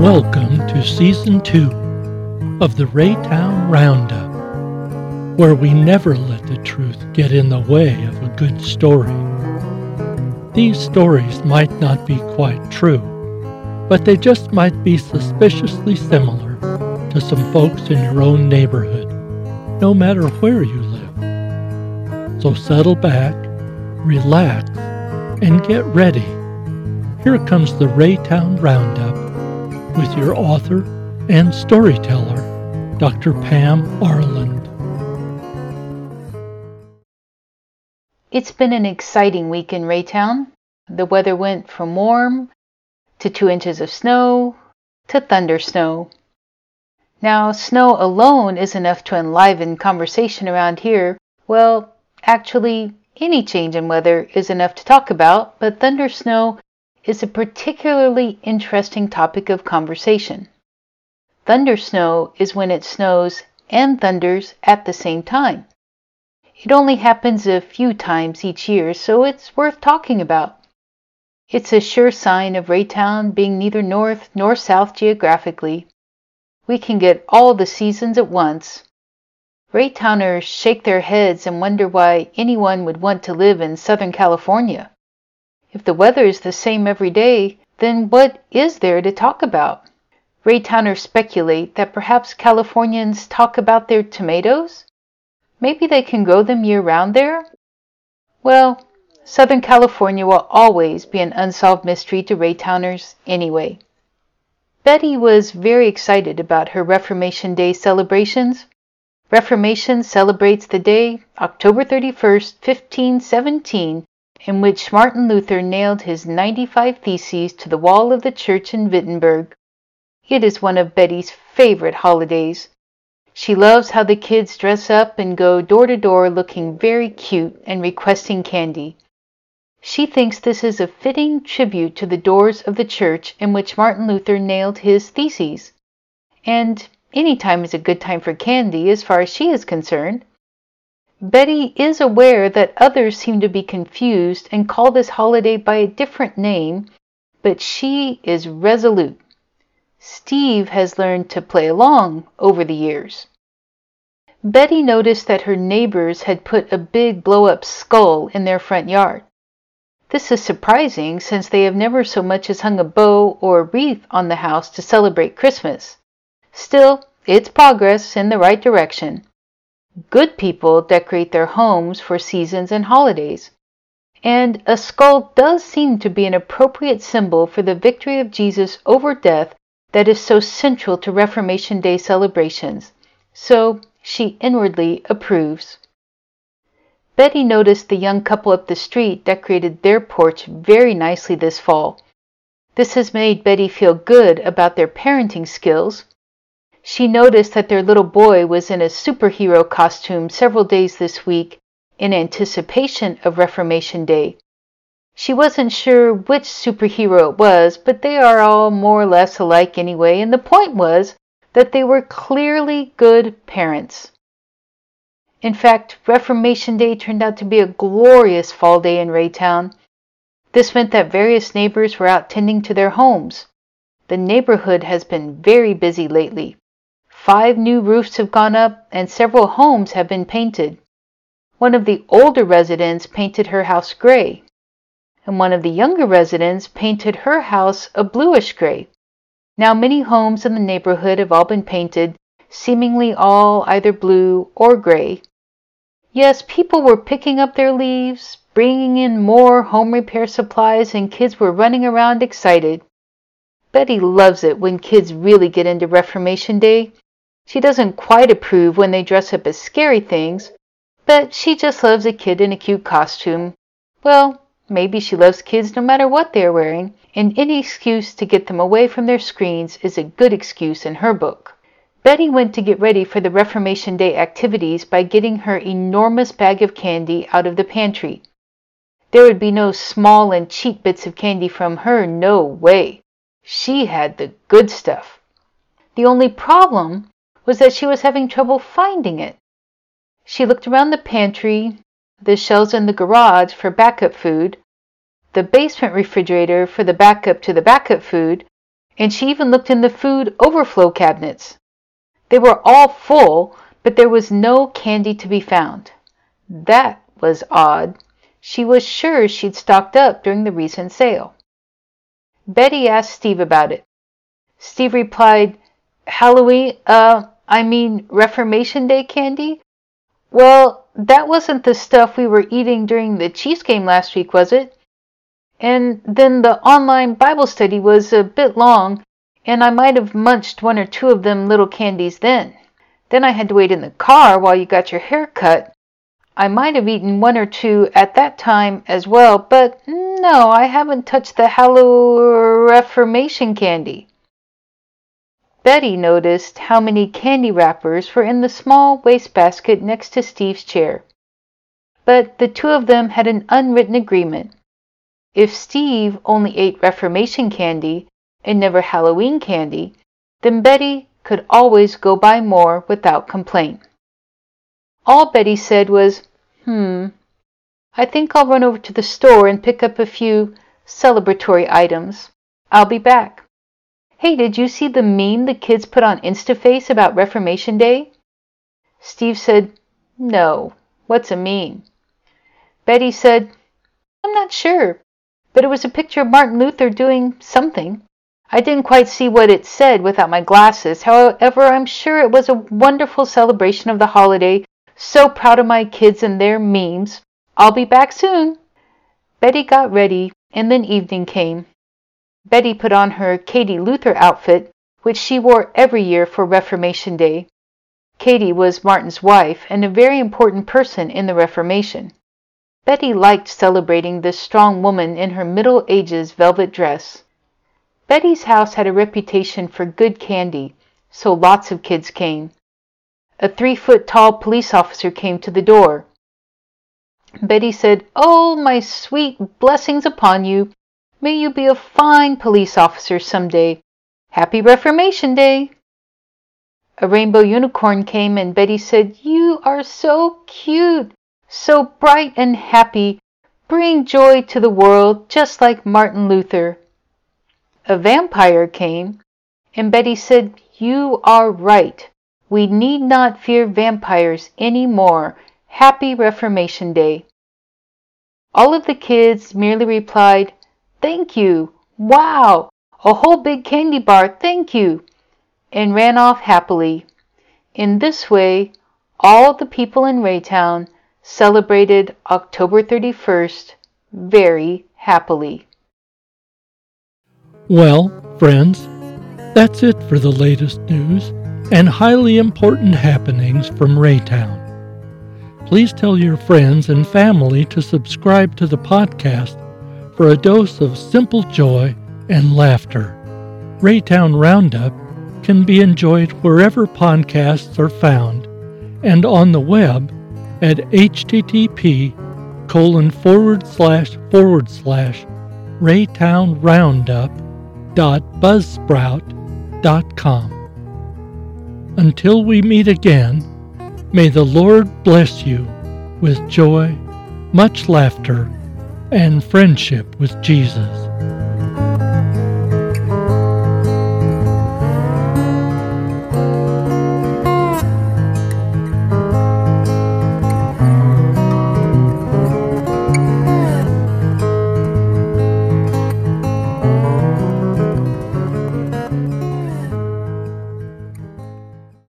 Welcome to Season 2 of the Raytown Roundup, where we never let the truth get in the way of a good story. These stories might not be quite true, but they just might be suspiciously similar to some folks in your own neighborhood, no matter where you live. So settle back, relax, and get ready. Here comes the Raytown Roundup with your author and storyteller, Dr. Pam Arland. It's been an exciting week in Raytown. The weather went from warm to two inches of snow to thunder snow. Now, snow alone is enough to enliven conversation around here. Well, actually, any change in weather is enough to talk about, but thunder snow is a particularly interesting topic of conversation. Thunder snow is when it snows and thunders at the same time. It only happens a few times each year, so it's worth talking about. It's a sure sign of Raytown being neither north nor south geographically. We can get all the seasons at once. Raytowners shake their heads and wonder why anyone would want to live in Southern California. If the weather is the same every day, then what is there to talk about? Raytowners speculate that perhaps Californians talk about their tomatoes? Maybe they can grow them year round there? Well, Southern California will always be an unsolved mystery to Raytowners anyway. Betty was very excited about her Reformation Day celebrations. Reformation celebrates the day, October 31st, 1517, in which Martin Luther nailed his 95 Theses to the wall of the church in Wittenberg. It is one of Betty's favorite holidays. She loves how the kids dress up and go door to door looking very cute and requesting candy. She thinks this is a fitting tribute to the doors of the church in which Martin Luther nailed his theses. And any time is a good time for candy as far as she is concerned. Betty is aware that others seem to be confused and call this holiday by a different name, but she is resolute. Steve has learned to play along over the years. Betty noticed that her neighbors had put a big blow up skull in their front yard. This is surprising since they have never so much as hung a bow or a wreath on the house to celebrate Christmas. Still, it's progress in the right direction. Good people decorate their homes for seasons and holidays. And a skull does seem to be an appropriate symbol for the victory of Jesus over death that is so central to Reformation Day celebrations. So she inwardly approves. Betty noticed the young couple up the street decorated their porch very nicely this fall. This has made Betty feel good about their parenting skills she noticed that their little boy was in a superhero costume several days this week in anticipation of Reformation Day. She wasn't sure which superhero it was, but they are all more or less alike anyway, and the point was that they were clearly good parents. In fact, Reformation Day turned out to be a glorious fall day in Raytown. This meant that various neighbors were out tending to their homes. The neighborhood has been very busy lately. Five new roofs have gone up and several homes have been painted. One of the older residents painted her house gray, and one of the younger residents painted her house a bluish gray. Now many homes in the neighborhood have all been painted, seemingly all either blue or gray. Yes, people were picking up their leaves, bringing in more home repair supplies, and kids were running around excited. Betty loves it when kids really get into Reformation Day she doesn't quite approve when they dress up as scary things, but she just loves a kid in a cute costume. Well, maybe she loves kids no matter what they are wearing, and any excuse to get them away from their screens is a good excuse in her book. Betty went to get ready for the Reformation Day activities by getting her enormous bag of candy out of the pantry. There would be no small and cheap bits of candy from her, no way. She had the good stuff. The only problem was that she was having trouble finding it. She looked around the pantry, the shelves in the garage for backup food, the basement refrigerator for the backup to the backup food, and she even looked in the food overflow cabinets. They were all full, but there was no candy to be found. That was odd. She was sure she'd stocked up during the recent sale. Betty asked Steve about it. Steve replied, Halloween, uh, I mean Reformation Day candy? Well, that wasn't the stuff we were eating during the Chiefs game last week, was it? And then the online Bible study was a bit long, and I might have munched one or two of them little candies then. Then I had to wait in the car while you got your hair cut. I might have eaten one or two at that time as well, but no, I haven't touched the Hallow Reformation candy. Betty noticed how many candy wrappers were in the small wastebasket next to Steve's chair. But the two of them had an unwritten agreement. If Steve only ate Reformation candy and never Halloween candy, then Betty could always go buy more without complaint. All Betty said was, Hmm, I think I'll run over to the store and pick up a few celebratory items. I'll be back. Hey, did you see the meme the kids put on InstaFace about Reformation Day? Steve said, No. What's a meme? Betty said, I'm not sure, but it was a picture of Martin Luther doing something. I didn't quite see what it said without my glasses. However, I'm sure it was a wonderful celebration of the holiday. So proud of my kids and their memes. I'll be back soon. Betty got ready, and then evening came. Betty put on her Katie Luther outfit, which she wore every year for Reformation Day. Katie was Martin's wife and a very important person in the Reformation. Betty liked celebrating this strong woman in her Middle Ages velvet dress. Betty's house had a reputation for good candy, so lots of kids came. A three foot tall police officer came to the door. Betty said, Oh, my sweet blessings upon you. May you be a fine police officer some day. Happy Reformation Day. A rainbow unicorn came and Betty said, You are so cute, so bright and happy. Bring joy to the world just like Martin Luther. A vampire came and Betty said, You are right. We need not fear vampires any more. Happy Reformation Day. All of the kids merely replied, Thank you! Wow! A whole big candy bar, thank you! and ran off happily. In this way, all the people in Raytown celebrated October 31st very happily. Well, friends, that's it for the latest news and highly important happenings from Raytown. Please tell your friends and family to subscribe to the podcast for a dose of simple joy and laughter. Raytown Roundup can be enjoyed wherever podcasts are found and on the web at http colon forward slash forward slash raytownroundup.buzzsprout.com. Until we meet again, may the Lord bless you with joy, much laughter, and friendship with Jesus.